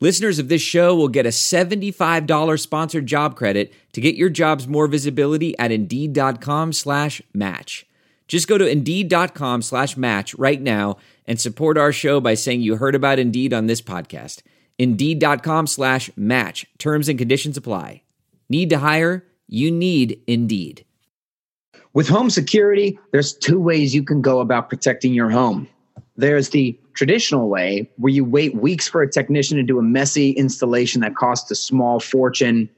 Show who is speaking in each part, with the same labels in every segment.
Speaker 1: Listeners of this show will get a $75 sponsored job credit to get your jobs more visibility at Indeed.com slash match. Just go to Indeed.com slash match right now and support our show by saying you heard about Indeed on this podcast. Indeed.com slash match. Terms and conditions apply. Need to hire? You need Indeed.
Speaker 2: With home security, there's two ways you can go about protecting your home. There's the traditional way where you wait weeks for a technician to do a messy installation that costs a small fortune.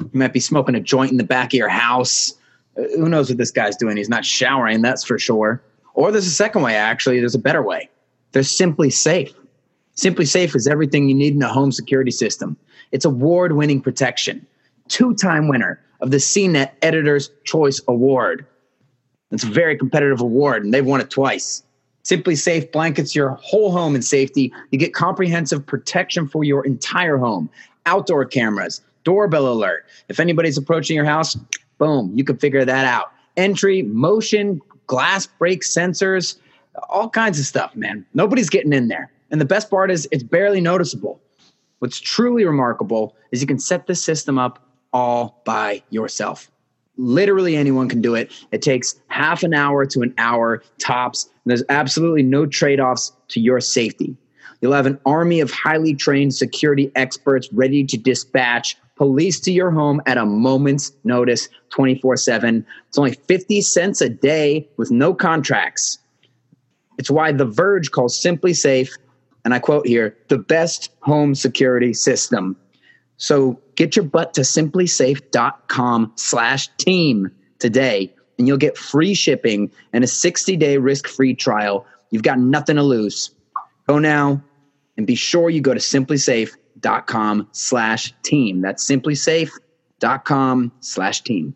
Speaker 2: You might be smoking a joint in the back of your house. Uh, who knows what this guy's doing? He's not showering, that's for sure. Or there's a second way, actually. There's a better way. There's SimpliSafe. Simply Safe is everything you need in a home security system. It's award winning protection. Two time winner of the CNET Editor's Choice Award. It's a very competitive award, and they've won it twice. SimpliSafe blankets your whole home in safety. You get comprehensive protection for your entire home. Outdoor cameras, doorbell alert. If anybody's approaching your house, boom, you can figure that out. Entry, motion, glass break sensors, all kinds of stuff, man. Nobody's getting in there. And the best part is it's barely noticeable. What's truly remarkable is you can set this system up all by yourself. Literally anyone can do it. It takes half an hour to an hour tops. And there's absolutely no trade offs to your safety. You'll have an army of highly trained security experts ready to dispatch police to your home at a moment's notice 24 7. It's only 50 cents a day with no contracts. It's why The Verge calls SimpliSafe, and I quote here, the best home security system. So get your butt to simplisafe.com slash team today and you'll get free shipping and a 60 day risk free trial. You've got nothing to lose. Go now and be sure you go to simplisafe.com slash team. That's simplisafe.com slash team.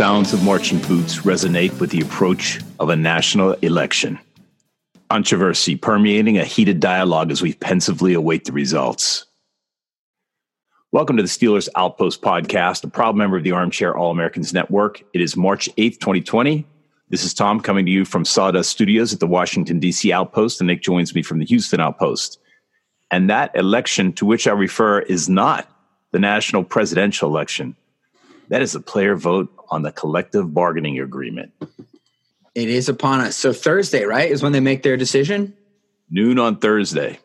Speaker 3: Sounds of marching boots resonate with the approach of a national election. Controversy permeating a heated dialogue as we pensively await the results. Welcome to the Steelers Outpost podcast, a proud member of the Armchair All Americans Network. It is March 8th, 2020. This is Tom coming to you from Sawdust Studios at the Washington, D.C. Outpost, and Nick joins me from the Houston Outpost. And that election to which I refer is not the national presidential election. That is a player vote on the collective bargaining agreement.
Speaker 2: It is upon us. So Thursday, right, is when they make their decision?
Speaker 3: Noon on Thursday,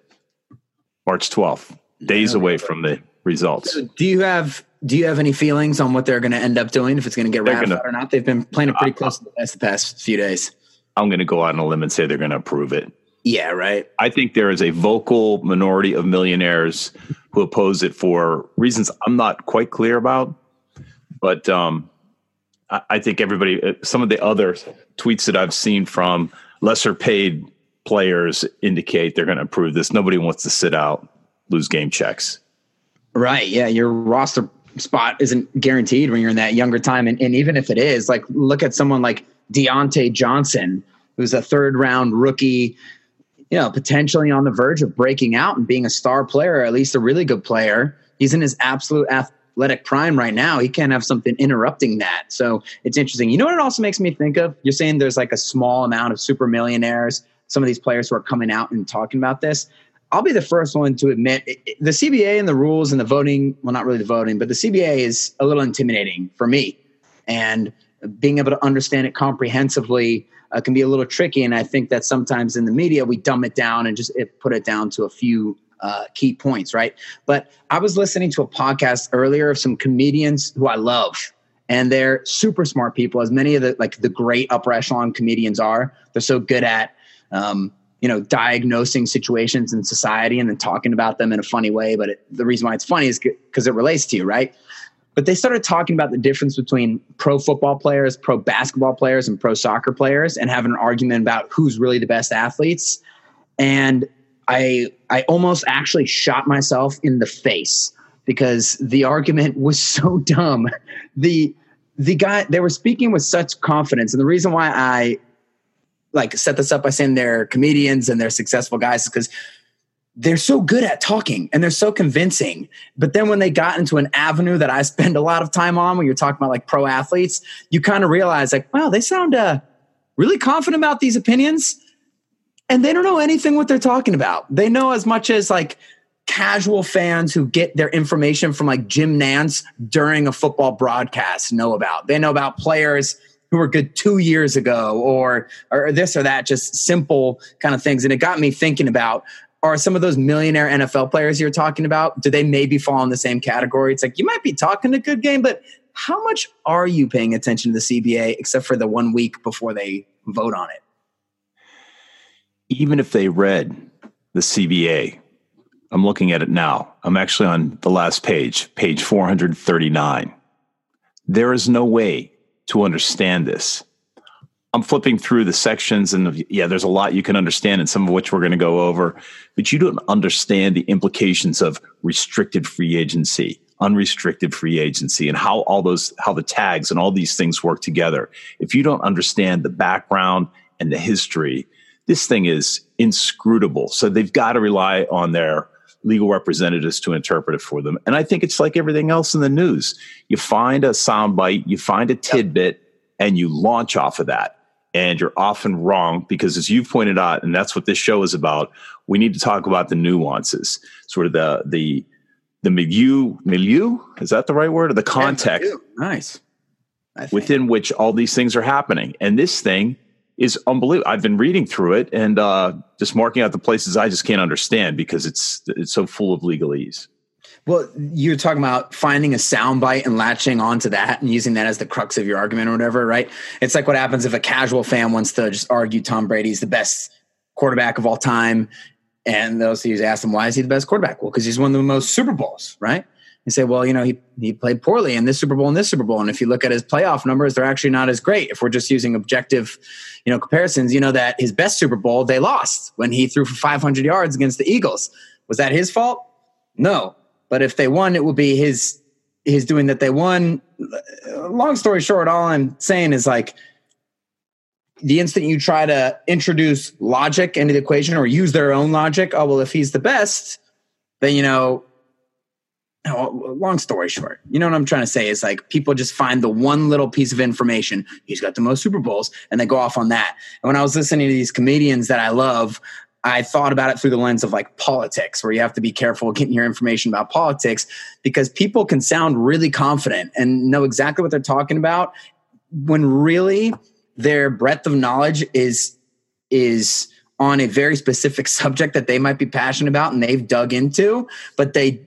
Speaker 3: March 12th, days away from the results.
Speaker 2: So do you have do you have any feelings on what they're going to end up doing if it's going to get ratified gonna, or not? They've been playing it pretty close to the best the past few days.
Speaker 3: I'm going to go out on a limb and say they're going to approve it.
Speaker 2: Yeah, right.
Speaker 3: I think there is a vocal minority of millionaires who oppose it for reasons I'm not quite clear about. But um, I think everybody, uh, some of the other tweets that I've seen from lesser paid players indicate they're going to approve this. Nobody wants to sit out, lose game checks.
Speaker 2: Right. Yeah. Your roster spot isn't guaranteed when you're in that younger time. And, and even if it is, like, look at someone like Diontae Johnson, who's a third round rookie, you know, potentially on the verge of breaking out and being a star player, or at least a really good player. He's in his absolute athletic prime right now, he can't have something interrupting that. So it's interesting. You know what it also makes me think of? You're saying there's like a small amount of super millionaires, some of these players who are coming out and talking about this. I'll be the first one to admit it, the CBA and the rules and the voting, well, not really the voting, but the CBA is a little intimidating for me. And being able to understand it comprehensively uh, can be a little tricky. And I think that sometimes in the media, we dumb it down and just it, put it down to a few uh, key points, right? But I was listening to a podcast earlier of some comedians who I love, and they're super smart people, as many of the like the great upper echelon comedians are. They're so good at um, you know, diagnosing situations in society and then talking about them in a funny way. But it, the reason why it's funny is because it relates to you, right? But they started talking about the difference between pro football players, pro basketball players, and pro soccer players, and having an argument about who's really the best athletes. And I I almost actually shot myself in the face because the argument was so dumb. The the guy they were speaking with such confidence, and the reason why I like set this up by saying they're comedians and they're successful guys is because they're so good at talking and they're so convincing. But then when they got into an avenue that I spend a lot of time on, when you're talking about like pro athletes, you kind of realize like, wow, they sound uh, really confident about these opinions, and they don't know anything what they're talking about. They know as much as like casual fans who get their information from like Jim Nantz during a football broadcast know about. They know about players who were good two years ago or or this or that, just simple kind of things. And it got me thinking about are some of those millionaire NFL players you're talking about, do they maybe fall in the same category? It's like you might be talking a good game, but how much are you paying attention to the CBA except for the one week before they vote on it?
Speaker 3: Even if they read the CBA, I'm looking at it now. I'm actually on the last page, page 439. There is no way to understand this. I'm flipping through the sections, and yeah, there's a lot you can understand, and some of which we're going to go over, but you don't understand the implications of restricted free agency, unrestricted free agency, and how all those, how the tags and all these things work together. If you don't understand the background and the history, this thing is inscrutable. So they've got to rely on their legal representatives to interpret it for them. And I think it's like everything else in the news. You find a soundbite, you find a tidbit, and you launch off of that. And you're often wrong because, as you've pointed out, and that's what this show is about, we need to talk about the nuances, sort of the the the milieu milieu is that the right word or the context?
Speaker 2: Yeah, nice.
Speaker 3: Within which all these things are happening, and this thing is unbelievable. I've been reading through it and uh, just marking out the places I just can't understand because it's it's so full of legalese.
Speaker 2: Well, you're talking about finding a soundbite and latching onto that and using that as the crux of your argument or whatever, right? It's like what happens if a casual fan wants to just argue Tom Brady's the best quarterback of all time, and they'll see ask them why is he the best quarterback? Well, because he's won the most Super Bowls, right? You say, well, you know, he, he played poorly in this Super Bowl and this Super Bowl. And if you look at his playoff numbers, they're actually not as great. If we're just using objective, you know, comparisons, you know that his best Super Bowl, they lost when he threw for 500 yards against the Eagles. Was that his fault? No. But if they won, it would be his his doing that they won. Long story short, all I'm saying is like the instant you try to introduce logic into the equation or use their own logic, oh well, if he's the best, then you know long story short, you know what I'm trying to say is like people just find the one little piece of information. He's got the most Super Bowls, and they go off on that. And when I was listening to these comedians that I love, I thought about it through the lens of like politics, where you have to be careful getting your information about politics because people can sound really confident and know exactly what they're talking about when really their breadth of knowledge is is on a very specific subject that they might be passionate about and they've dug into, but they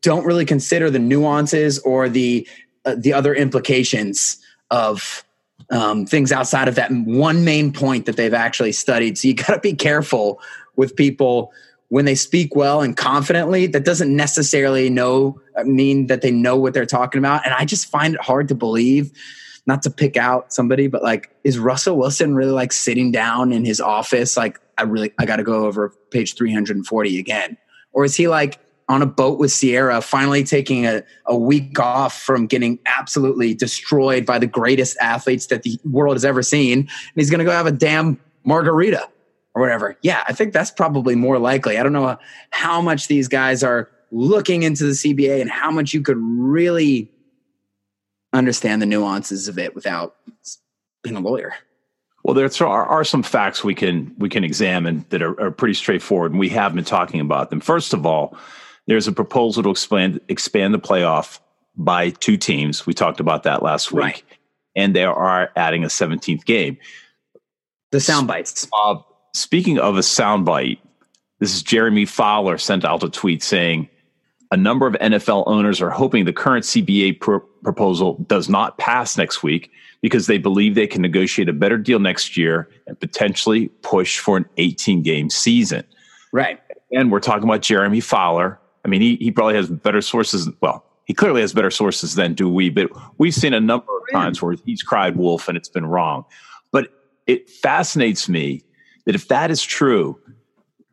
Speaker 2: don't really consider the nuances or the uh, the other implications of um, things outside of that one main point that they've actually studied. So you got to be careful with people when they speak well and confidently. That doesn't necessarily know uh, mean that they know what they're talking about. And I just find it hard to believe. Not to pick out somebody, but like, is Russell Wilson really like sitting down in his office? Like, I really, I got to go over page 340 again. Or is he like on a boat with Ciara, finally taking a, a week off from getting absolutely destroyed by the greatest athletes that the world has ever seen. And he's going to go have a damn margarita or whatever. Yeah, I think that's probably more likely. I don't know how much these guys are looking into the CBA and how much you could really understand the nuances of it without being a lawyer.
Speaker 3: Well, there are, some facts we can we can examine that are, are pretty straightforward, and we have been talking about them. First of all, there's a proposal to expand expand the playoff by two teams. We talked about that last week, right. and they are adding a 17th game.
Speaker 2: The sound bites.
Speaker 3: Uh, speaking of a sound bite, this is Jeremy Fowler sent out a tweet saying, A number of NFL owners are hoping the current CBA pr- proposal does not pass next week because they believe they can negotiate a better deal next year and potentially push for an 18 game season.
Speaker 2: Right.
Speaker 3: And we're talking about Jeremy Fowler. I mean, he, he probably has better sources. Well, he clearly has better sources than do we, but we've seen a number of times where he's cried wolf and it's been wrong. But it fascinates me that if that is true,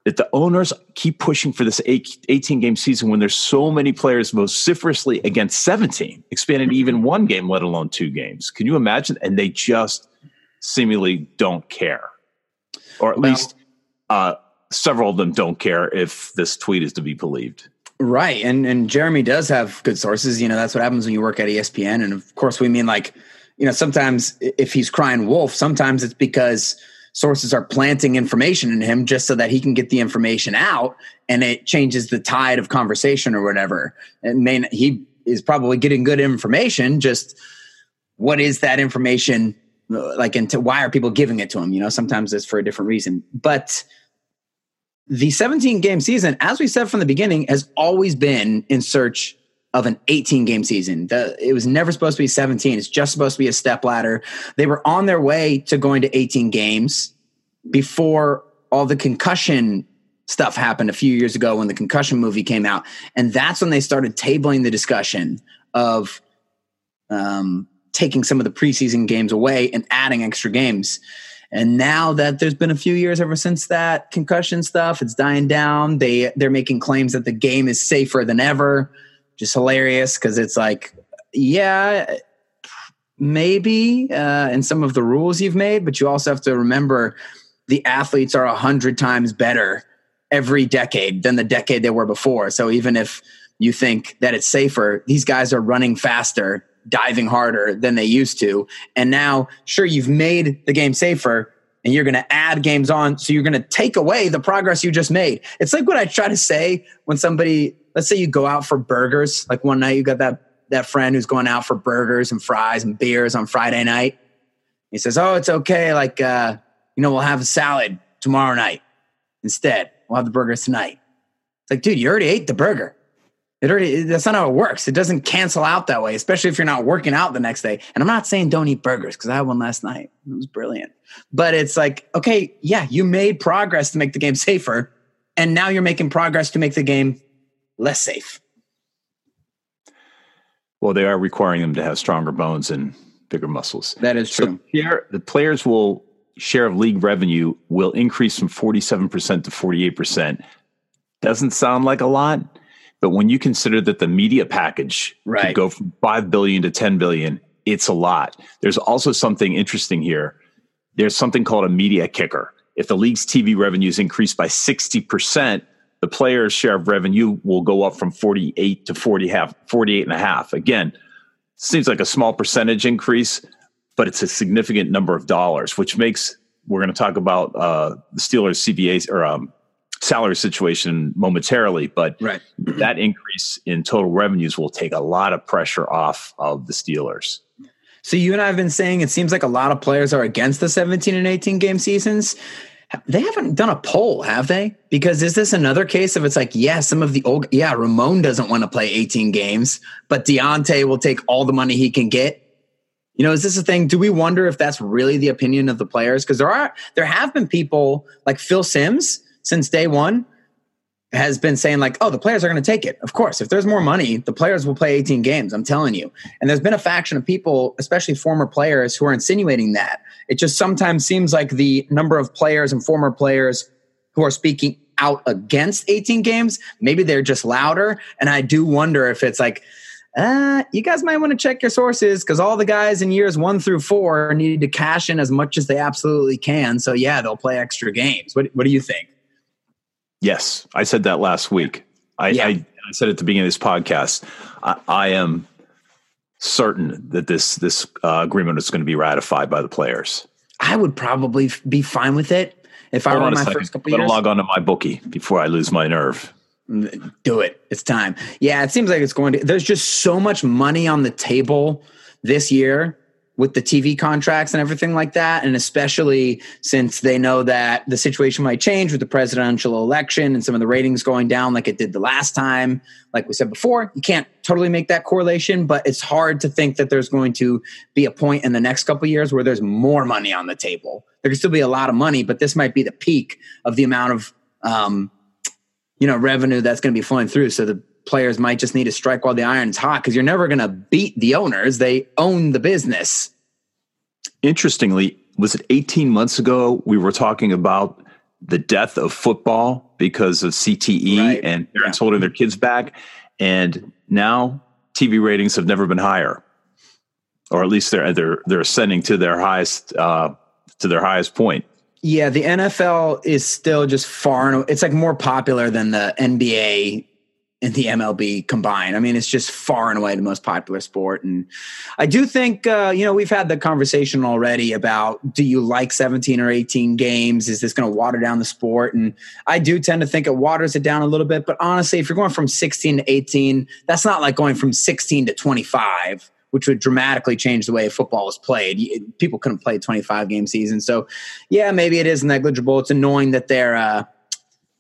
Speaker 3: that the owners keep pushing for this 18 game season when there's so many players vociferously against 17, expanding even one game, let alone two games. Can you imagine? And they just seemingly don't care. Or at well, least uh, several of them don't care if this tweet is to be believed.
Speaker 2: Right. And and Jeremy does have good sources. You know, that's what happens when you work at ESPN. And of course we mean like, you know, sometimes if he's crying wolf, sometimes it's because – sources are planting information in him just so that he can get the information out and it changes the tide of conversation or whatever. And may he is probably getting good information. Just what is that information uh, like? Into why are people giving it to him? You know, sometimes it's for a different reason. But the 17 game season, as we said from the beginning, has always been in search of an 18 game season. The, it was never supposed to be 17. It's just supposed to be a step ladder. They were on their way to going to 18 games before all the concussion stuff happened a few years ago when the concussion movie came out. And that's when they started tabling the discussion of um, taking some of the preseason games away and adding extra games. And now that there's been a few years ever since that concussion stuff, it's dying down. They they're making claims that the game is safer than ever just hilarious because it's like, yeah, maybe uh, in some of the rules you've made, but you also have to remember the athletes are a hundred times better every decade than the decade they were before. So even if you think that it's safer, these guys are running faster, diving harder than they used to. And now, sure, you've made the game safer and you're going to add games on. So you're going to take away the progress you just made. It's like what I try to say when somebody let's say you go out for burgers, like one night you got that that friend who's going out for burgers and fries and beers on Friday night. He says, "Oh, it's okay. Like, uh, you know, we'll have a salad tomorrow night instead. We'll have the burgers tonight." It's like, dude, you already ate the burger. It already that's not how it works. It doesn't cancel out that way, especially if you're not working out the next day. And I'm not saying don't eat burgers because I had one last night. It was brilliant. But it's like, okay, yeah, you made progress to make the game safer, and now you're making progress to make the game less safe.
Speaker 3: Well, they are requiring them to have stronger bones and bigger muscles.
Speaker 2: That is true.
Speaker 3: So the players will share of league revenue will increase from 47% to 48%. Doesn't sound like a lot, but when you consider that the media package right. could go from 5 billion to 10 billion, it's a lot. There's also something interesting here. There's something called a media kicker. If the league's TV revenues increase by 60%, the player's share of revenue will go up from 48 to 40 half, 48 and a half. Again, seems like a small percentage increase, but it's a significant number of dollars, which makes we're going to talk about uh, the Steelers CBA or um, salary situation momentarily, but
Speaker 2: right.
Speaker 3: that increase in total revenues will take a lot of pressure off of the Steelers.
Speaker 2: So you and I have been saying it seems like a lot of players are against the 17 and 18 game seasons they haven't done a poll, have they? Because is this another case of it's like, yeah, some of the old, yeah, Ramon doesn't want to play 18 games, but Diontae will take all the money he can get. You know, is this a thing? Do we wonder if that's really the opinion of the players? Because there are, there have been people like Phil Simms since day one has been saying like, oh, the players are going to take it. Of course, if there's more money, the players will play 18 games. I'm telling you. And there's been a faction of people, especially former players, who are insinuating that. It just sometimes seems like the number of players and former players who are speaking out against 18 games, maybe they're just louder. And I do wonder if it's like, uh, you guys might want to check your sources because all the guys in years one through four need to cash in as much as they absolutely can. So yeah, they'll play extra games. What What do you think?
Speaker 3: Yes, I said that last week. I, yeah. I, I said at the beginning of this podcast, I, I am certain that this this uh, agreement is going to be ratified by the players.
Speaker 2: I would probably be fine with it if Hold I were my second. first couple
Speaker 3: years. log on to my bookie before I lose my nerve.
Speaker 2: Mm, do it. It's time. Yeah, it seems like it's going to. There's just so much money on the table this year with the TV contracts and everything like that. And especially since they know that the situation might change with the presidential election and some of the ratings going down like it did the last time. Like we said before, you can't totally make that correlation, but it's hard to think that there's going to be a point in the next couple years where there's more money on the table. There could still be a lot of money, but this might be the peak of the amount of, um, you know, revenue that's going to be flowing through. So the players might just need to strike while the iron's hot because you're never going to beat the owners. They own the business.
Speaker 3: Interestingly, was it 18 months ago we were talking about the death of football because of CTE right. and parents yeah. holding their kids back? And now TV ratings have never been higher, or at least they're they're they're ascending to their highest uh, to their highest point.
Speaker 2: Yeah, the NFL is still just far. and It's like more popular than the NBA and the MLB combined. I mean, it's just far and away the most popular sport. And I do think, uh, you know, we've had the conversation already about do you like 17 or 18 games? Is this going to water down the sport? And I do tend to think it waters it down a little bit. But honestly, if you're going from 16 to 18, that's not like going from 16 to 25 which would dramatically change the way football is played. People couldn't play a 25 game season. So, yeah, maybe it is negligible. It's annoying that they're uh,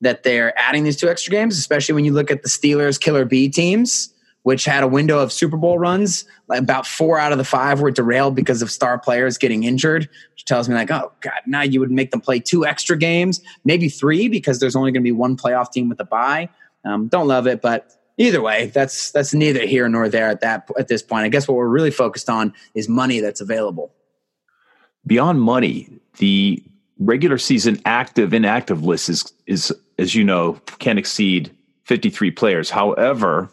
Speaker 2: that they're adding these two extra games, especially when you look at the Steelers Killer B teams, which had a window of Super Bowl runs. About four out of the five were derailed because of star players getting injured, which tells me like, oh god, now you would make them play two extra games, maybe three because there's only going to be one playoff team with a bye. Um, don't love it, but either way, that's that's neither here nor there at that at this point. I guess what we're really focused on is money that's available.
Speaker 3: Beyond money, the regular season active inactive list is is as you know can exceed 53 players. However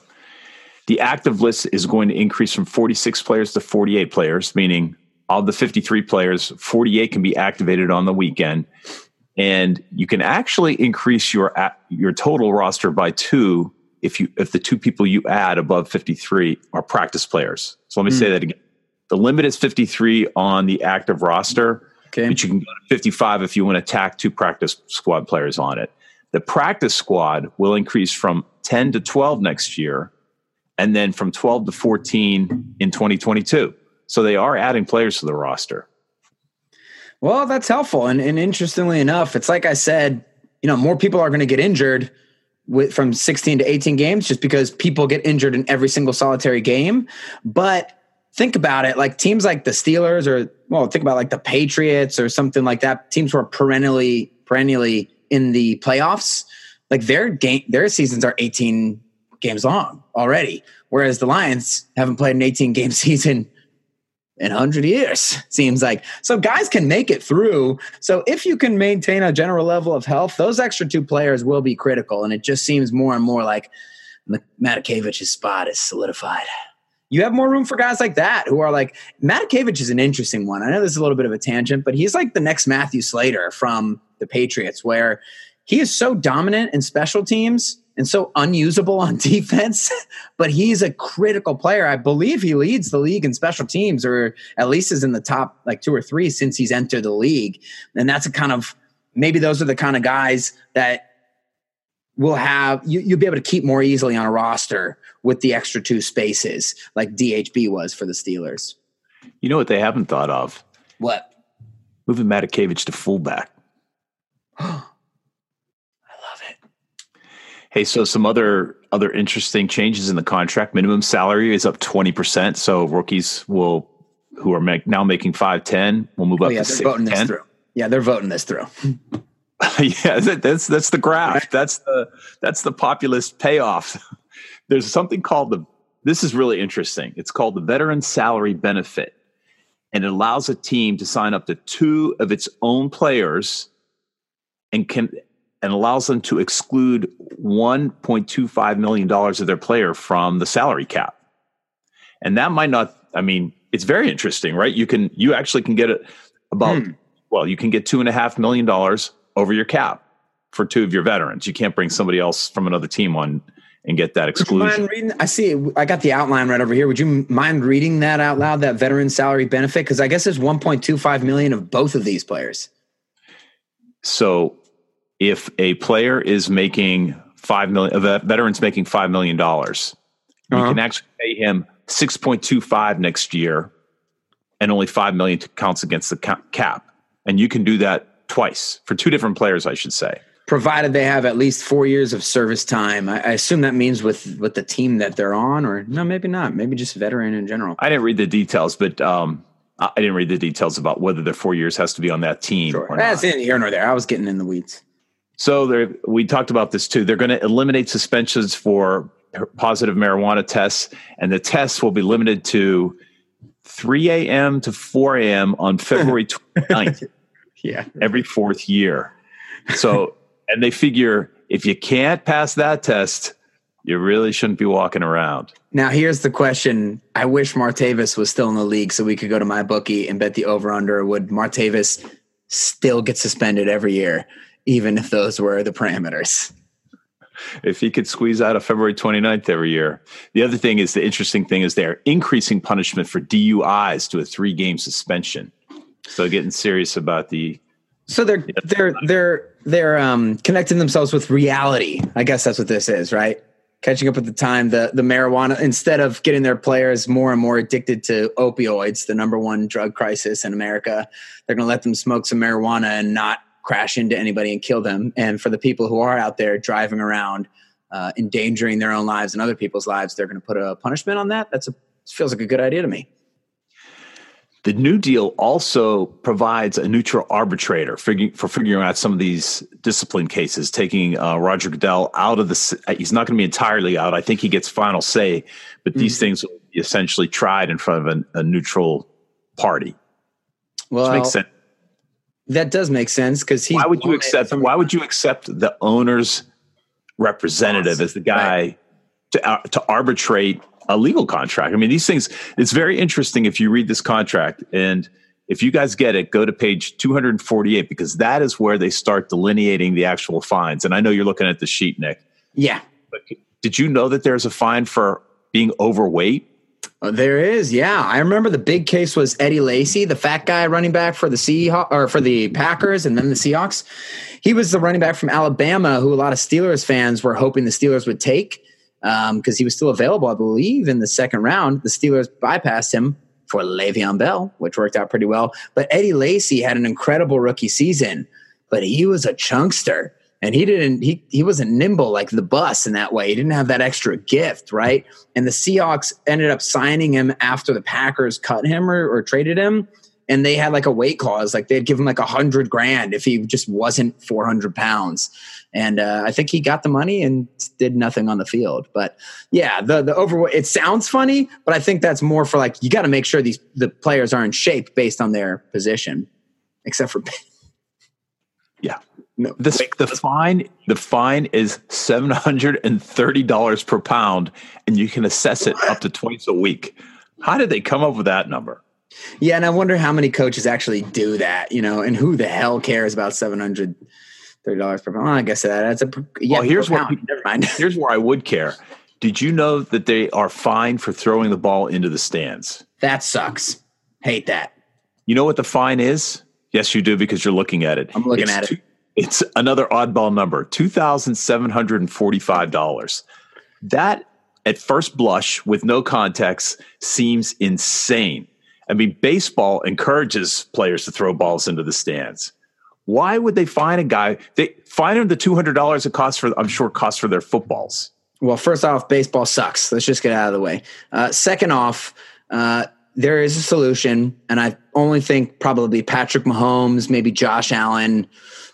Speaker 3: the active list is going to increase from 46 players to 48 players meaning of the 53 players 48 can be activated on the weekend. And you can actually increase your your total roster by two if you if the two people you add above 53 are practice players. So let me mm. say that again. The limit is 53 on the active roster Okay. But you can go to 55 if you want to tack two practice squad players on it. The practice squad will increase from 10 to 12 next year, and then from 12 to 14 in 2022. So they are adding players to the roster.
Speaker 2: Well, that's helpful. And, and interestingly enough, it's like I said, you know, more people are going to get injured with, from 16 to 18 games just because people get injured in every single solitary game. But think about it like teams like the Steelers or well think about like the Patriots or something like that teams who are perennially perennially in the playoffs like their game their seasons are 18 games long already whereas the Lions haven't played an 18 game season in 100 years seems like. So guys can make it through. So if you can maintain a general level of health those extra two players will be critical and it just seems more and more like Matakevich's spot is solidified you have more room for guys like that who are like Matakevich is an interesting one. I know this is a little bit of a tangent, but he's like the next Matthew Slater from the Patriots, where he is so dominant in special teams and so unusable on defense, but he's a critical player. I believe he leads the league in special teams, or at least is in the top like two or three since he's entered the league. And that's a kind of maybe those are the kind of guys that will have you, you'll be able to keep more easily on a roster with the extra two spaces like DHB was for the Steelers.
Speaker 3: You know what they haven't thought of?
Speaker 2: What?
Speaker 3: Moving Matakevich to fullback.
Speaker 2: I love it.
Speaker 3: Hey, so some other other interesting changes in the contract. Minimum salary is up twenty percent, so rookies will who are make, now making five ten will move oh, up
Speaker 2: yeah,
Speaker 3: to
Speaker 2: six ten. Yeah, they're voting this through.
Speaker 3: yeah, that's that's the graph. That's the that's the populist payoff. There's something called the. This is really interesting. It's called the veteran salary benefit, and it allows a team to sign up to two of its own players, and can and allows them to exclude 1.25 million dollars of their player from the salary cap. And that might not. I mean, it's very interesting, right? You can you actually can get it about. Hmm. Well, you can get two and a half million dollars over your cap for two of your veterans. You can't bring somebody else from another team on and get that exclusion.
Speaker 2: Reading, I see. I got the outline right over here. Would you mind reading that out loud? That veteran salary benefit, because I guess there's 1.25 million of both of these players.
Speaker 3: So, if a player is making five million, a veteran's making five million dollars, uh-huh. you can actually pay him 6.25 next year and only five million counts against the cap, and you can do that twice for two different players, I should say.
Speaker 2: Provided they have at least four years of service time. I, I assume that means with with the team that they're on, or no, maybe not. Maybe just veteran in general.
Speaker 3: I didn't read the details, but um, I didn't read the details about whether the four years has to be on that team. Sure.
Speaker 2: That's in here nor there. I was getting in the weeds.
Speaker 3: So we talked about this too. They're going to eliminate suspensions for positive marijuana tests, and the tests will be limited to 3 a.m. to 4 a.m. on February 29th.
Speaker 2: yeah.
Speaker 3: Every fourth year. So, and they figure if you can't pass that test, you really shouldn't be walking around.
Speaker 2: Now, here's the question. I wish Martavis was still in the league so we could go to my bookie and bet the over under. Would Martavis still get suspended every year, even if those were the parameters?
Speaker 3: if he could squeeze out a February 29th every year. The other thing is the interesting thing is they're increasing punishment for DUIs to a three game suspension. So getting serious about the
Speaker 2: so they're they're they're they're um connecting themselves with reality. I guess that's what this is, right? Catching up with the time, the the marijuana instead of getting their players more and more addicted to opioids, the number one drug crisis in America, they're going to let them smoke some marijuana and not crash into anybody and kill them. And for the people who are out there driving around, uh, endangering their own lives and other people's lives, they're going to put a punishment on that. That's a feels like a good idea to me.
Speaker 3: The New Deal also provides a neutral arbitrator for, for figuring out some of these discipline cases, taking uh, Roger Goodell out of the. Uh, he's not going to be entirely out. I think he gets final say, but mm-hmm. these things will be essentially tried in front of an, a neutral party.
Speaker 2: Well, makes sense that does make sense because he.
Speaker 3: Why would you accept? Why would you accept the owner's representative as the guy right. to uh, to arbitrate a legal contract? I mean, these things. It's very interesting if you read this contract, and if you guys get it, go to page two hundred and forty eight because that is where they start delineating the actual fines. And I know you're looking at the sheet, Nick.
Speaker 2: Yeah.
Speaker 3: But did you know that there's a fine for being overweight?
Speaker 2: Uh, there is, yeah. I remember the big case was Eddie Lacy, the fat guy running back for the Seahawks or for the Packers and then the Seahawks. He was the running back from Alabama who a lot of Steelers fans were hoping the Steelers would take because um, he was still available, I believe, in the second round. The Steelers bypassed him for Le'Veon Bell, which worked out pretty well. But Eddie Lacy had an incredible rookie season, but he was a chunkster and he didn't he he wasn't nimble like the bus in that way. He didn't have that extra gift, right? And the Seahawks ended up signing him after the Packers cut him or, or traded him, and they had like a weight clause, like they'd give him like a hundred grand if he just wasn't four hundred pounds. And uh, I think he got the money and did nothing on the field. But yeah, the the overweight. It sounds funny, but I think that's more for like you got to make sure these the players are in shape based on their position, except for.
Speaker 3: Yeah, no, the, the fine the fine is seven hundred and thirty dollars per pound, and you can assess it up to twice a week. How did they come up with that number?
Speaker 2: Yeah, and I wonder how many coaches actually do that. You know, and who the hell cares about seven hundred thirty dollars per pound? I guess that, that's a
Speaker 3: yeah. Well, here's where never mind. here's where I would care. Did you know that they are fined for throwing the ball into the stands?
Speaker 2: That sucks. Hate that.
Speaker 3: You know what the fine is? Yes, you do because you're looking at it.
Speaker 2: I'm looking it's at it.
Speaker 3: It's another oddball number, $2,745. That, at first blush, with no context, seems insane. I mean, baseball encourages players to throw balls into the stands. Why would they fine a guy? They fine him the two hundred dollars it costs for. I'm sure costs for their footballs.
Speaker 2: Well, first off, baseball sucks. Let's just get out of the way. Uh, second off, uh, there is a solution, and I only think probably Patrick Mahomes, maybe Josh Allen,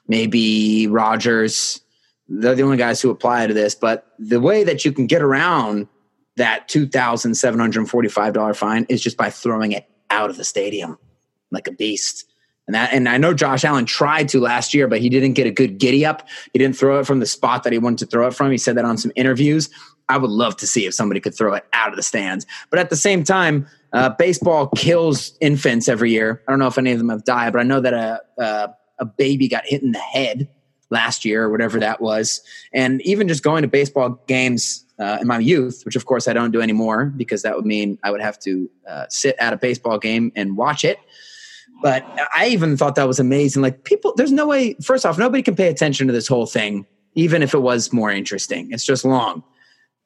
Speaker 2: maybe Rodgers. They're the only guys who apply to this. But the way that you can get around that $2,745 fine is just by throwing it out of the stadium like a beast. And that, and I know Josh Allen tried to last year, but he didn't get a good giddy up. He didn't throw it from the spot that he wanted to throw it from. He said that on some interviews. I would love to see if somebody could throw it out of the stands. But at the same time, uh, baseball kills infants every year. I don't know if any of them have died, but I know that a, a a baby got hit in the head last year or whatever that was. And even just going to baseball games uh, in my youth, which of course I don't do anymore because that would mean I would have to uh, sit at a baseball game and watch it. But I even thought that was amazing. Like people, there's no way. First off, nobody can pay attention to this whole thing, even if it was more interesting. It's just long.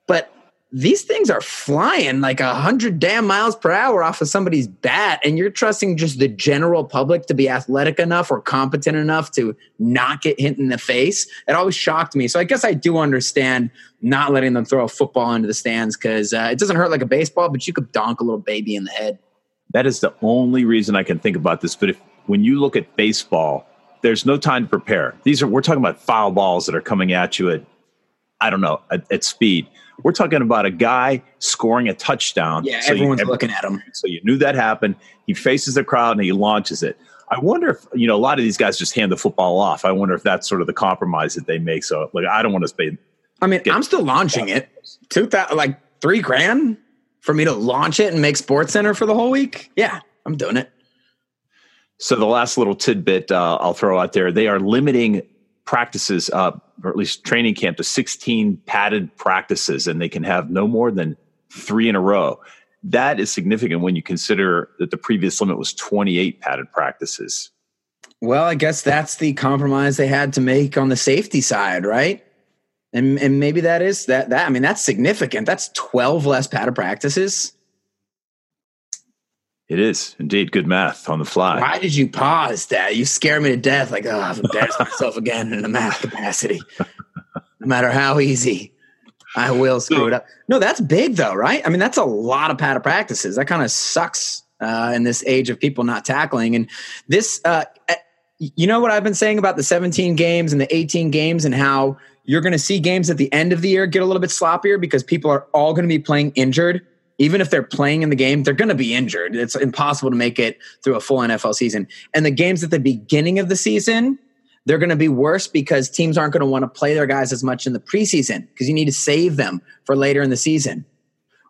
Speaker 2: But these things are flying like a hundred damn miles per hour off of somebody's bat, and you're trusting just the general public to be athletic enough or competent enough to not get hit in the face. It always shocked me. So I guess I do understand not letting them throw a football into the stands because uh, it doesn't hurt like a baseball, but you could donk a little baby in the head.
Speaker 3: That is the only reason I can think about this. But if when you look at baseball, there's no time to prepare. These are we're talking about foul balls that are coming at you at I don't know at, at speed. We're talking about a guy scoring a touchdown.
Speaker 2: Yeah, so everyone's you, looking at him.
Speaker 3: So you knew that happened. He faces the crowd and he launches it. I wonder if you know a lot of these guys just hand the football off. I wonder if that's sort of the compromise that they make. So like I don't want to spend.
Speaker 2: I mean, I'm still launching it. Two thousand, like three grand for me to launch it and make Sports Center for the whole week. Yeah, I'm doing it.
Speaker 3: So the last little tidbit uh, I'll throw out there: they are limiting practices, uh, or at least training camp, to 16 padded practices, and they can have no more than three in a row. That is significant when you consider that the previous limit was 28 padded practices.
Speaker 2: Well, I guess that's the compromise they had to make on the safety side, right? And and maybe that is that that I mean that's significant. That's 12 less padded practices.
Speaker 3: It is indeed good math on the fly.
Speaker 2: Why did you pause, Dad? You scare me to death. Like, oh, I've embarrassed myself again in a math capacity. No matter how easy, I will screw it up. No, that's big though, right? I mean, that's a lot of padded practices. That kind of sucks uh, in this age of people not tackling. And this, uh, eh, you know what I've been saying about the 17 games and the 18 games and how you're going to see games at the end of the year get a little bit sloppier because people are all going to be playing injured even if they're playing in the game, they're going to be injured. It's impossible to make it through a full NFL season. And the games at the beginning of the season, they're going to be worse because teams aren't going to want to play their guys as much in the preseason because you need to save them for later in the season.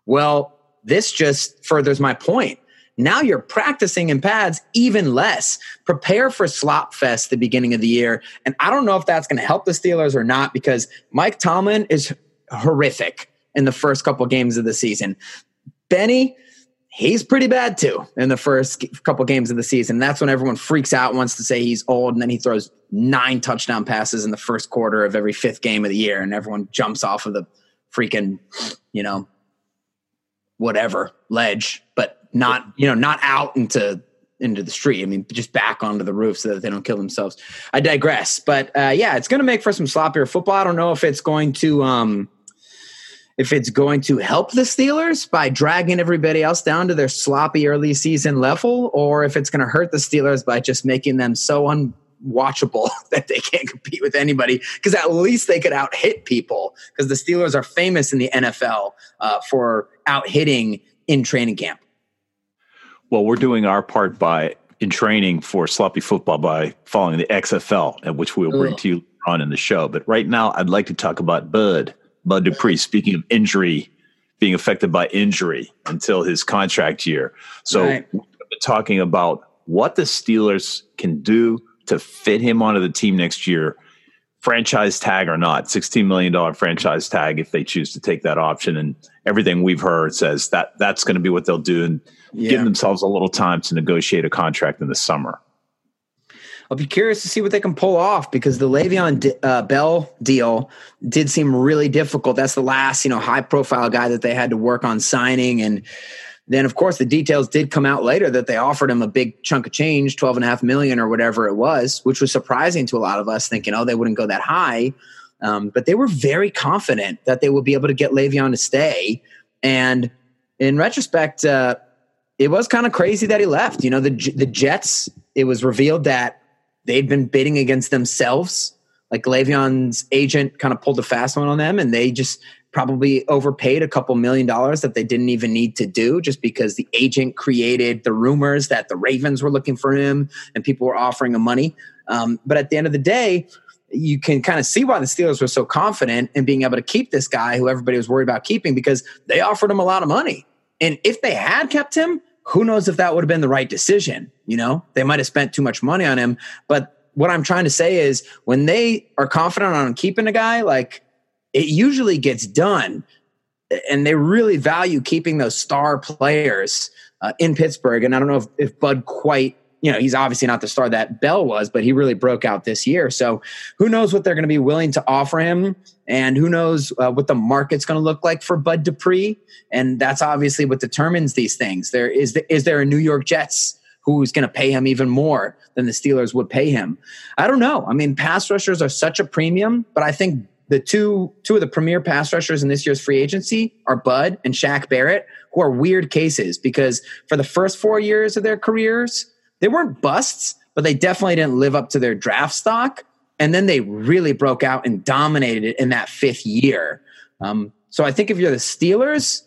Speaker 2: Well, this just furthers my point. Now you're practicing in pads even less. Prepare for slop fest the beginning of the year. And I don't know if that's going to help the Steelers or not because Mike Tomlin is horrific in the first couple games of the season. Benny, he's pretty bad too in the first couple games of the season. That's when everyone freaks out, wants to say he's old, and then he throws nine touchdown passes in the first quarter of every fifth game of the year, and everyone jumps off of the freaking, you know, whatever ledge, but not, you know, not out into into the street. I mean, just back onto the roof so that they don't kill themselves. I digress, but uh, yeah, it's going to make for some sloppier football. I don't know if it's going to. Um, if it's going to help the Steelers by dragging everybody else down to their sloppy early season level, or if it's going to hurt the Steelers by just making them so unwatchable that they can't compete with anybody. Because at least they could out hit people. Because the Steelers are famous in the NFL uh, for out hitting in training camp.
Speaker 3: Well, we're doing our part by in training for sloppy football by following the XFL, which we'll bring Ugh. to you on in the show. But right now, I'd like to talk about Bud. Bud Dupree, speaking of injury, being affected by injury until his contract year. So right. talking about what the Steelers can do to fit him onto the team next year, franchise tag or not, $16 million franchise tag if they choose to take that option. And everything we've heard says that that's going to be what they'll do and yeah. give themselves a little time to negotiate a contract in the summer.
Speaker 2: I'll be curious to see what they can pull off because the Le'Veon uh, Bell deal did seem really difficult. That's the last, you know, high profile guy that they had to work on signing. And then of course the details did come out later that they offered him a big chunk of change, 12 and a half million or whatever it was, which was surprising to a lot of us thinking, oh, they wouldn't go that high. Um, but they were very confident that they would be able to get Le'Veon to stay. And in retrospect, uh, it was kind of crazy that he left. You know, the the Jets. It was revealed that they'd been bidding against themselves. Like Le'Veon's agent kind of pulled a fast one on them, and they just probably overpaid a couple million dollars that they didn't even need to do just because the agent created the rumors that the Ravens were looking for him and people were offering him money. Um, but at the end of the day, you can kind of see why the Steelers were so confident in being able to keep this guy who everybody was worried about keeping because they offered him a lot of money. And if they had kept him, who knows if that would have been the right decision? You know, they might have spent too much money on him. But what I'm trying to say is when they are confident on keeping a guy, like it usually gets done. And they really value keeping those star players uh, in Pittsburgh. And I don't know if, if Bud quite you know, he's obviously not the star that Bell was, but he really broke out this year. So who knows what they're going to be willing to offer him, and who knows uh, what the market's going to look like for Bud Dupree, and that's obviously what determines these things. There is the, is there a New York Jets who's going to pay him even more than the Steelers would pay him? I don't know. I mean, pass rushers are such a premium, but I think the two two of the premier pass rushers in this year's free agency are Bud and Shaq Barrett, who are weird cases because for the first four years of their careers, they weren't busts, but they definitely didn't live up to their draft stock. And then they really broke out and dominated it in that fifth year. Um, so I think if you're the Steelers,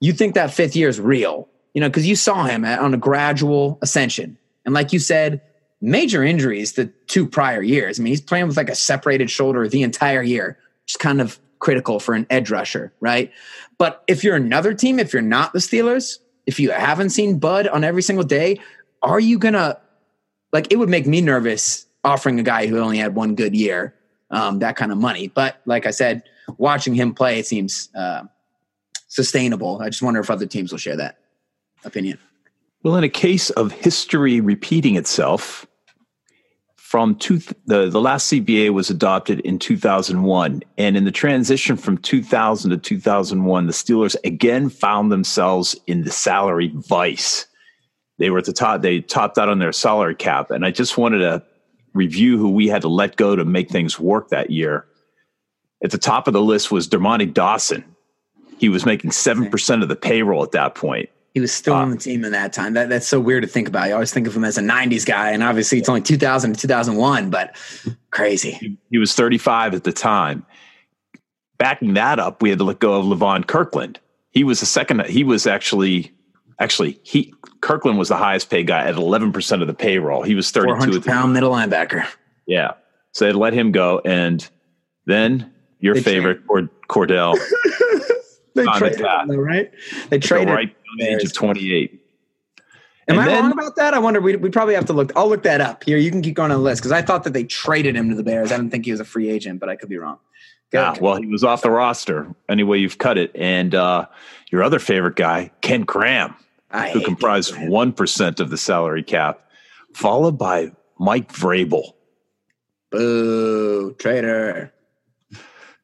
Speaker 2: you think that fifth year is real, you know, because you saw him on a gradual ascension. And like you said, major injuries the two prior years. I mean, he's playing with like a separated shoulder the entire year, which is kind of critical for an edge rusher, right? But if you're another team, if you're not the Steelers, if you haven't seen Bud on every single day, are you gonna like it would make me nervous offering a guy who only had one good year um, that kind of money. But like I said, watching him play, it seems uh, sustainable. I just wonder if other teams will share that opinion.
Speaker 3: Well, in a case of history repeating itself, from two, the, the last CBA was adopted in 2001. And in the transition from 2000 to 2001, the Steelers again found themselves in the salary vice. They were at the top, they topped out on their salary cap. And I just wanted to review who we had to let go to make things work that year. At the top of the list was Dermontti Dawson. He was making 7% of the payroll at that point.
Speaker 2: He was still uh, on the team in that time. That, that's so weird to think about. I always think of him as a 90s guy, and obviously it's only 2000 to 2001, but crazy.
Speaker 3: He, he was 35 at the time. Backing that up, we had to let go of Levon Kirkland. He was the second, he was actually, actually, he Kirkland was the highest paid guy at 11% of the payroll. He was 32
Speaker 2: pound middle linebacker.
Speaker 3: Yeah. So they let him go. And then your they favorite, Kordell.
Speaker 2: they traded him, though, right? They traded
Speaker 3: right the age of 28.
Speaker 2: Am and I then, wrong about that? I wonder. We we probably have to look. I'll look that up here. You can keep going on the list because I thought that they traded him to the Bears. I didn't think he was a free agent, but I could be wrong.
Speaker 3: Yeah, well, he was off the roster anyway. You've cut it, and uh, your other favorite guy, Ken Graham, I who comprised one percent of the salary cap, followed by Mike Vrabel.
Speaker 2: Boo, traitor.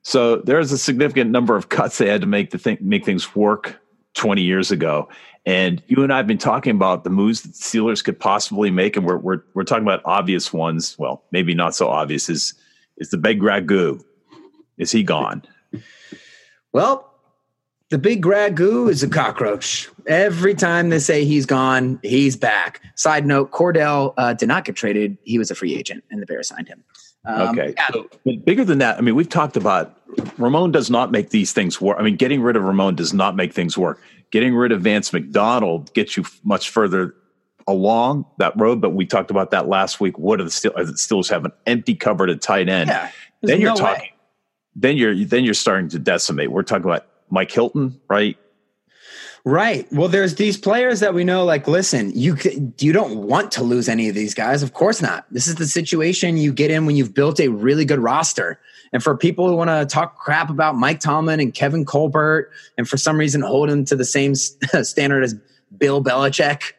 Speaker 3: So there's a significant number of cuts they had to make to think, make things work 20 years ago. And you and I have been talking about the moves that Steelers could possibly make, and we're we're we're talking about obvious ones. Well, maybe not so obvious. Is is the big ragu? Is he gone?
Speaker 2: Well, the big ragu is a cockroach. Every time they say he's gone, he's back. Side note: Kordell uh, did not get traded; he was a free agent, and the Bears signed him.
Speaker 3: Um, okay. Yeah. So, bigger than that, I mean, we've talked about Ramon does not make these things work. I mean, getting rid of Ramon does not make things work. Getting rid of Vance McDonald gets you much further along that road. But we talked about that last week. What are the Steelers? The Steelers have an empty cupboard at tight end. Yeah, then you're no talking. Way. Then you're then you're starting to decimate. We're talking about Mike Hilton, right?
Speaker 2: Right. Well, there's these players that we know. Like, listen, you you don't want to lose any of these guys. Of course not. This is the situation you get in when you've built a really good roster. And for people who want to talk crap about Mike Tomlin and Kevin Colbert, and for some reason hold him to the same standard as Bill Belichick,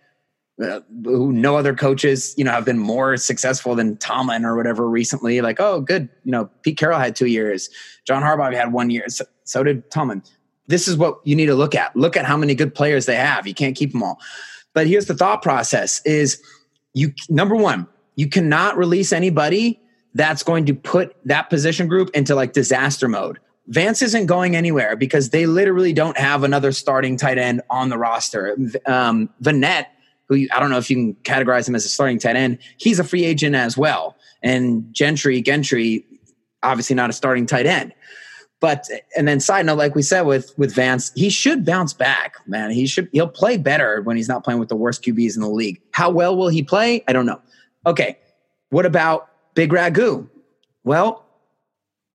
Speaker 2: uh, who no other coaches, you know, have been more successful than Tomlin or whatever recently. Like, oh, good. You know, Pete Carroll had two years. John Harbaugh had one year. So, so did Tomlin this is what you need to look at. Look at how many good players they have. You can't keep them all. But here's the thought process is you number 1, you cannot release anybody that's going to put that position group into like disaster mode. Vance isn't going anywhere because they literally don't have another starting tight end on the roster. Um, Vannett, who I don't know if you can categorize him as a starting tight end, he's a free agent as well. And Gentry, Gentry, obviously not a starting tight end. But and then side note, like we said with with Vance, he should bounce back, man. He should he'll play better when he's not playing with the worst QBs in the league. How well will he play? I don't know. Okay, what about Big Ragu? Well,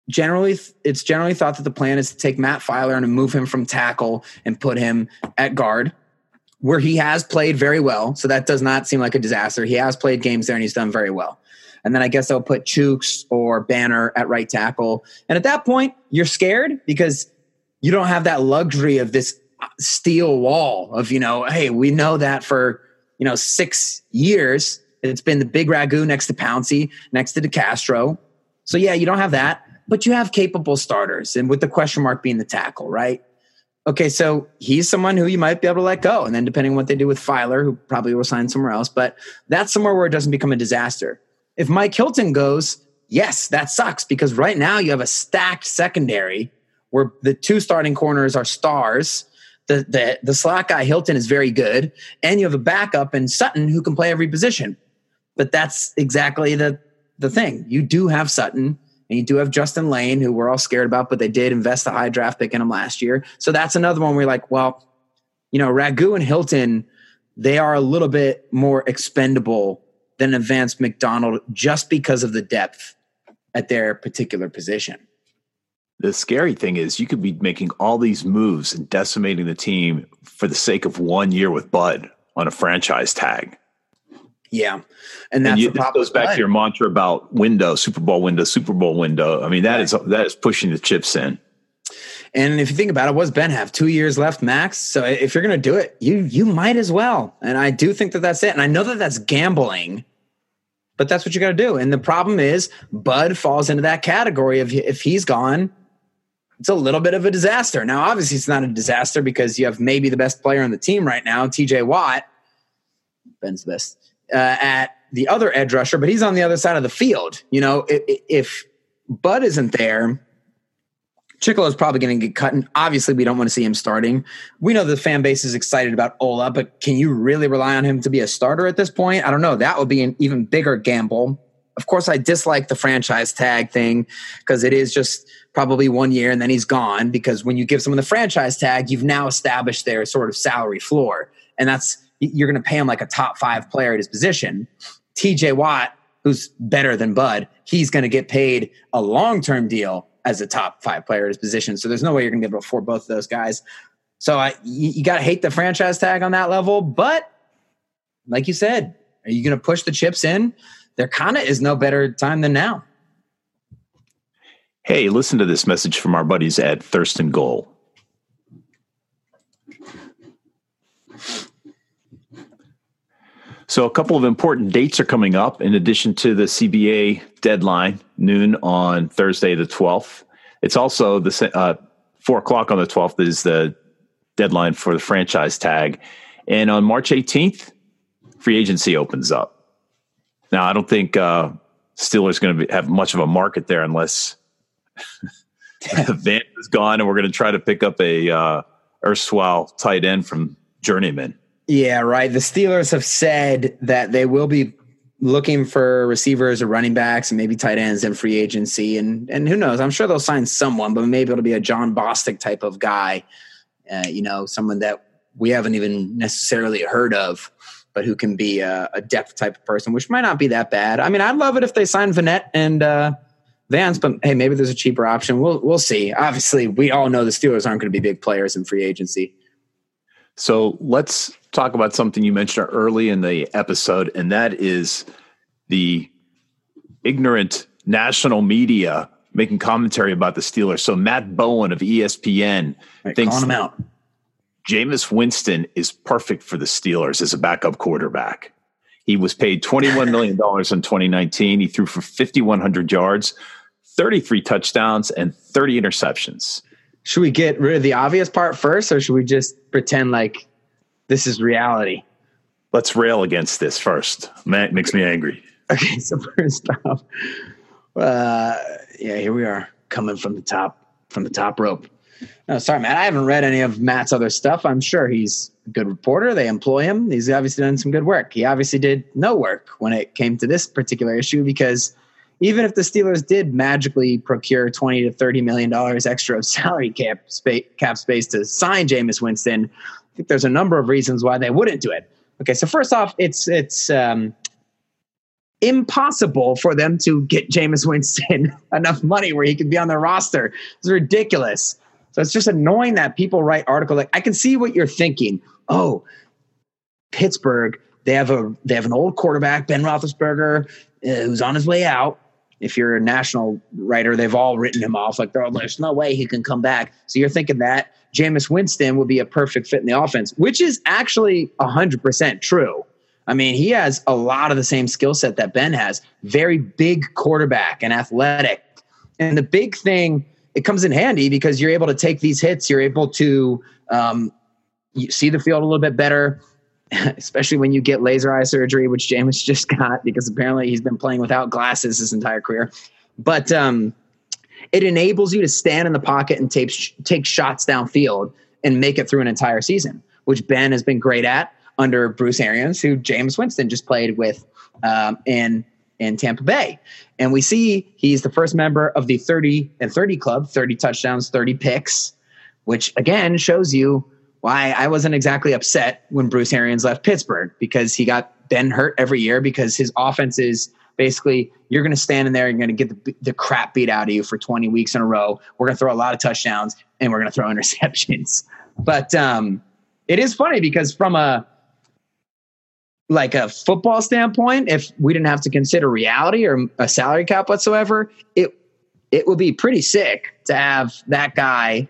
Speaker 2: generally it's generally thought that the plan is to take Matt Feiler and move him from tackle and put him at guard, where he has played very well. So that does not seem like a disaster. He has played games there and he's done very well. And then I guess I'll put Chuks or Banner at right tackle. And at that point, you're scared because you don't have that luxury of this steel wall of, you know, hey, we know that for, you know, six years it's been the big ragu next to Pouncey, next to DeCastro. So yeah, you don't have that, but you have capable starters, and with the question mark being the tackle, right? Okay, so he's someone who you might be able to let go, and then depending on what they do with Feiler, who probably will sign somewhere else, but that's somewhere where it doesn't become a disaster. If Mike Hilton goes, yes, that sucks because right now you have a stacked secondary where the two starting corners are stars. The, the, the slot guy Hilton is very good, and you have a backup in Sutton who can play every position. But that's exactly the the thing. You do have Sutton and you do have Justin Layne, who we're all scared about, but they did invest a high draft pick in him last year. So that's another one where you're like, well, you know, Ragu and Hilton, they are a little bit more expendable than Vance McDonald just because of the depth at their particular position.
Speaker 3: The scary thing is you could be making all these moves and decimating the team for the sake of one year with Bud on a franchise tag.
Speaker 2: Yeah, and that's and you,
Speaker 3: this goes back to your mantra about window, Super Bowl window, Super Bowl window. I mean, that right. is that is pushing the chips in.
Speaker 2: And if you think about it, what's Ben have? Two years left max. So if you're going to do it, you you might as well. And I do think that that's it. And I know that that's gambling, but that's what you got to do. And the problem is, Bud falls into that category of if he's gone, it's a little bit of a disaster. Now, obviously, it's not a disaster because you have maybe the best player on the team right now, T.J. Watt. Ben's the best uh, at the other edge rusher, but he's on the other side of the field. You know, if, if Bud isn't there, Chickillo is probably going to get cut, and obviously we don't want to see him starting. We know the fan base is excited about Ola, but can you really rely on him to be a starter at this point? I don't know. That would be an even bigger gamble. Of course, I dislike the franchise tag thing because it is just probably one year and then he's gone. Because when you give someone the franchise tag, you've now established their sort of salary floor, and that's you're going to pay him like a top five player at his position. TJ Watt, who's better than Bud, he's going to get paid a long term deal as a top five player at his position. So there's no way you're going to be able to afford both of those guys. So I, you, you got to hate the franchise tag on that level. But like you said, are you going to push the chips in? There kind of is no better time than now.
Speaker 3: Hey, listen to this message from our buddies at Thurston Goal. So, a couple of important dates are coming up in addition to the CBA deadline, noon on Thursday, the 12th. It's also the uh, four o'clock on the 12th is the deadline for the franchise tag. And on March 18th, free agency opens up. Now, I don't think uh, Steelers going to have much of a market there unless Van is gone and we're going to try to pick up a uh, erstwhile tight end from Journeyman.
Speaker 2: Yeah, right. The Steelers have said that they will be looking for receivers or running backs and maybe tight ends in free agency. And and who knows? I'm sure they'll sign someone, but maybe it'll be a Jon Bostic type of guy. Uh, you know, someone that we haven't even necessarily heard of, but who can be a, a, depth type of person, which might not be that bad. I mean, I'd love it if they sign Vannett and uh, Vance, but hey, maybe there's a cheaper option. We'll we'll see. Obviously, we all know the Steelers aren't going to be big players in free agency.
Speaker 3: So let's talk about something you mentioned early in the episode, and that is the ignorant national media making commentary about the Steelers. So Matt Bowen of ESPN
Speaker 2: right, thinks him out.
Speaker 3: Jameis Winston is perfect for the Steelers as a backup quarterback. He was paid $21 million in 2019. He threw for 5,100 yards, 33 touchdowns, and 30 interceptions.
Speaker 2: Should we get rid of the obvious part first, or should we just pretend like this is reality.
Speaker 3: Let's rail against this first. Matt makes me angry.
Speaker 2: Okay, so first off, uh, yeah, here we are coming from the top from the top rope. No, sorry, Matt. I haven't read any of Matt's other stuff. I'm sure he's a good reporter. They employ him. He's obviously done some good work. He obviously did no work when it came to this particular issue because even if the Steelers did magically procure 20 to 30 million dollars extra of salary cap space, cap space to sign Jameis Winston, I think there's a number of reasons why they wouldn't do it. Okay, so first off, it's it's um, impossible for them to get Jameis Winston enough money where he could be on their roster. It's ridiculous. So it's just annoying that people write articles like I can see what you're thinking. Oh, Pittsburgh, they have a they have an old quarterback, Ben Roethlisberger, uh, who's on his way out. If you're a national writer, they've all written him off like, there's no way he can come back. So you're thinking that Jameis Winston would be a perfect fit in the offense, which is actually 100% true. I mean, he has a lot of the same skill set that Ben has. Very big quarterback and athletic. And the big thing, it comes in handy because you're able to take these hits. You're able to um, see the field a little bit better, especially when you get laser eye surgery, which Jameis just got because apparently he's been playing without glasses his entire career. But um, it enables you to stand in the pocket and take, take shots downfield and make it through an entire season, which Ben has been great at under Bruce Arians, who Jameis Winston just played with um, in in Tampa Bay. And we see he's the first member of the 30 and 30 club, 30 touchdowns, 30 picks, which again shows you why I wasn't exactly upset when Bruce Arians left Pittsburgh because he got Ben hurt every year because his offense is basically you're going to stand in there and you're going to get the, the crap beat out of you for 20 weeks in a row. We're going to throw a lot of touchdowns and we're going to throw interceptions. But um, it is funny because from a like a football standpoint, if we didn't have to consider reality or a salary cap whatsoever, it it would be pretty sick to have that guy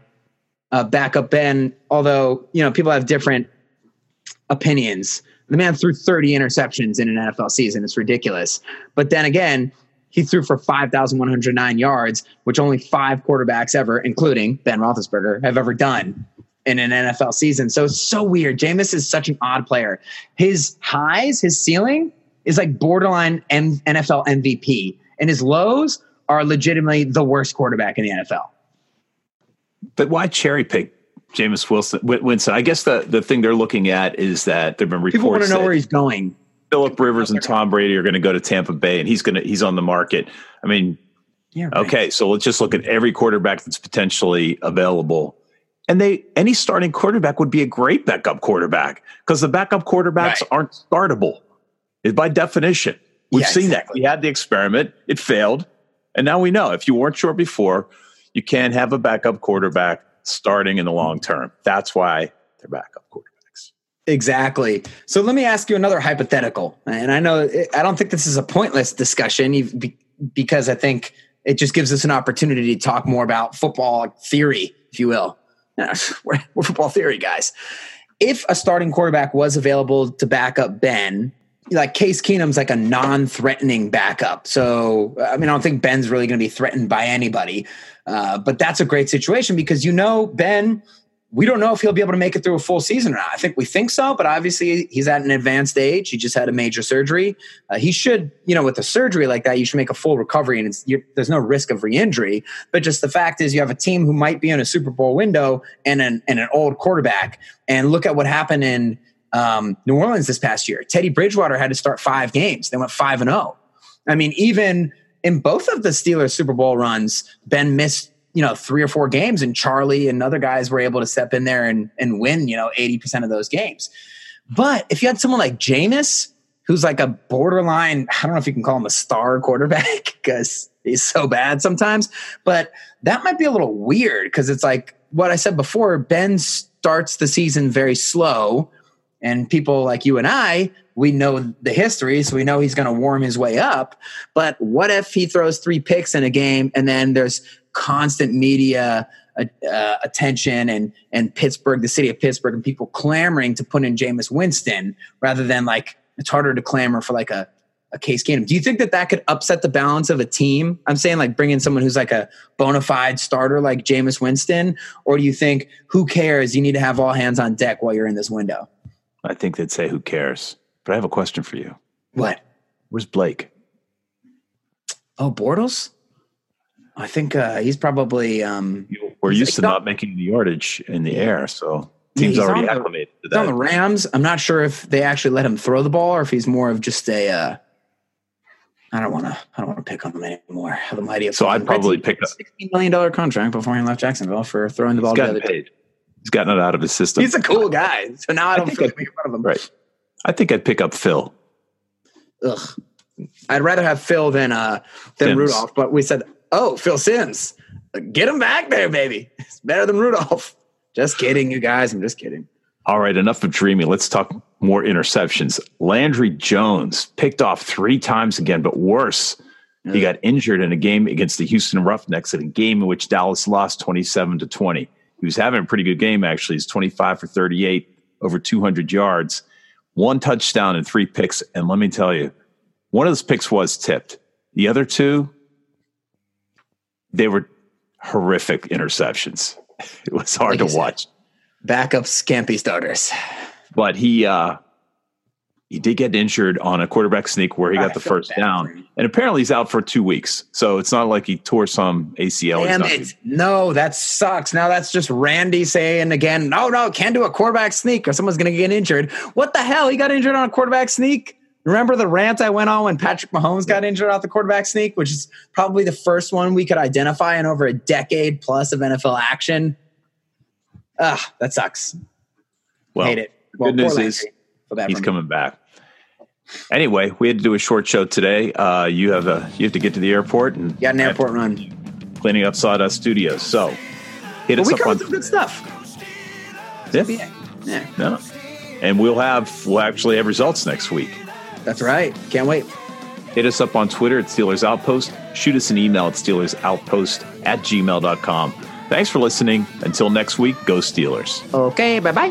Speaker 2: uh, backup Ben. Although you know people have different opinions. The man threw 30 interceptions in an NFL season. It's ridiculous. But then again, he threw for 5,109 yards, which only five quarterbacks ever, including Ben Roethlisberger, have ever done in an NFL season. So it's so weird. Jameis is such an odd player. His highs, his ceiling is like borderline M- NFL MVP, and his lows are legitimately the worst quarterback in the NFL.
Speaker 3: But why cherry pick Jameis Wilson Winston? I guess the, the thing they're looking at is that there've been reports.
Speaker 2: People want to know where he's going.
Speaker 3: Philip Rivers and Tom Brady are going to go to Tampa Bay, and he's going to he's on the market. I mean, yeah, right. okay, so let's just look at every quarterback that's potentially available and they any starting quarterback would be a great backup quarterback because the backup quarterbacks right. aren't startable by definition. We've yeah, seen exactly. that. We had the experiment, it failed, and now we know if you weren't sure before, you can't have a backup quarterback starting in the long term. That's why they're backup quarterbacks.
Speaker 2: Exactly. So let me ask you another hypothetical, and I know I don't think this is a pointless discussion because I think it just gives us an opportunity to talk more about football theory, if you will. we're, football theory guys. If a starting quarterback was available to back up Ben, like Case Keenum's like a non-threatening backup. So I mean, I don't think Ben's really going to be threatened by anybody. Uh, but that's a great situation because you know Ben we don't know if he'll be able to make it through a full season or not. I think we think so, but obviously he's at an advanced age. He just had a major surgery. Uh, he should, you know, with a surgery like that, you should make a full recovery, and there's no risk of re-injury. But just the fact is, you have a team who might be in a Super Bowl window and an and an old quarterback. And look at what happened in um, New Orleans this past year. Teddy Bridgewater had to start five games. They went five and zero. Oh. I mean, even in both of the Steelers Super Bowl runs, Ben missed you know three or four games and charlie and other guys were able to step in there and, and win you know 80% of those games but if you had someone like Jameis, who's like a borderline i don't know if you can call him a star quarterback because he's so bad sometimes but that might be a little weird because it's like what i said before ben starts the season very slow and people like you and i we know the history so we know he's going to warm his way up but what if he throws three picks in a game and then there's constant media uh, uh, attention and and Pittsburgh, the city of Pittsburgh, and people clamoring to put in Jameis Winston rather than like it's harder to clamor for like a a Case Keenum. Do you think that that could upset the balance of a team? I'm saying like bring in someone who's like a bona fide starter like Jameis Winston, or do you think who cares? You need to have all hands on deck while you're in this window.
Speaker 3: I think they'd say who cares. But I have a question for you.
Speaker 2: What?
Speaker 3: Where's Blake?
Speaker 2: Oh, Bortles? I think uh, he's probably. Um,
Speaker 3: We're used to not making the yardage in the air, so teams yeah, already acclimated
Speaker 2: to that. on the Rams. I'm not sure if they actually let him throw the ball or if he's more of just a. Uh, I don't want to. I don't want to pick on him anymore. The mighty.
Speaker 3: So I'd probably pick
Speaker 2: a sixteen million dollar contract before he left Jacksonville for throwing the ball.
Speaker 3: He's gotten paid. He's gotten it out of his system.
Speaker 2: He's a cool guy. So now I don't I feel like making fun of him.
Speaker 3: Right. I think I'd pick up Phil.
Speaker 2: Ugh. I'd rather have Phil than uh than Rudolph, but we said oh, Phil Simms. get him back there, baby. It's better than Rudolph. Just kidding, you guys. I'm just kidding.
Speaker 3: All right, enough of dreaming. Let's talk more interceptions. Landry Jones picked off three times again, but worse, he got injured in a game against the Houston Roughnecks in a game in which Dallas lost 27 to 20. He was having a pretty good game, actually. He's 25 for 38, over 200 yards. one touchdown and three picks. And let me tell you, one of those picks was tipped. The other two, they were horrific interceptions. It was hard
Speaker 2: Like
Speaker 3: to watch.
Speaker 2: Backup scampy starters.
Speaker 3: But he uh he did get injured on a quarterback sneak where he
Speaker 2: I
Speaker 3: got the first down. And apparently he's out for two weeks. So it's not like he tore some ACL.
Speaker 2: Damn it. No, that sucks. Now that's just Randy saying again, no, no, can't do a quarterback sneak or someone's going to get injured. What the hell? He got injured on a quarterback sneak? Remember the rant I went on when Patrick Mahomes got injured off the quarterback sneak, which is probably the first one we could identify in over a decade plus of NFL action? Ah, that sucks.
Speaker 3: well,
Speaker 2: Hate it. Well,
Speaker 3: good news is
Speaker 2: Landry. Feel bad
Speaker 3: he's coming back. Anyway, we had to do a short show today. Uh, you have a you have to get to the airport and
Speaker 2: Got an airport run.
Speaker 3: cleaning up Sawdust Studios. So hit
Speaker 2: But
Speaker 3: us
Speaker 2: we
Speaker 3: up on
Speaker 2: some good stuff.
Speaker 3: Yeah.
Speaker 2: Yeah, yeah.
Speaker 3: And we'll have we'll actually have results next week.
Speaker 2: that's right. Can't wait.
Speaker 3: Hit us up on Twitter at Steelers Outpost. Shoot us an email at SteelersOutpost at gmail.com. Thanks for listening. Until next week, go Steelers.
Speaker 2: Okay, bye bye.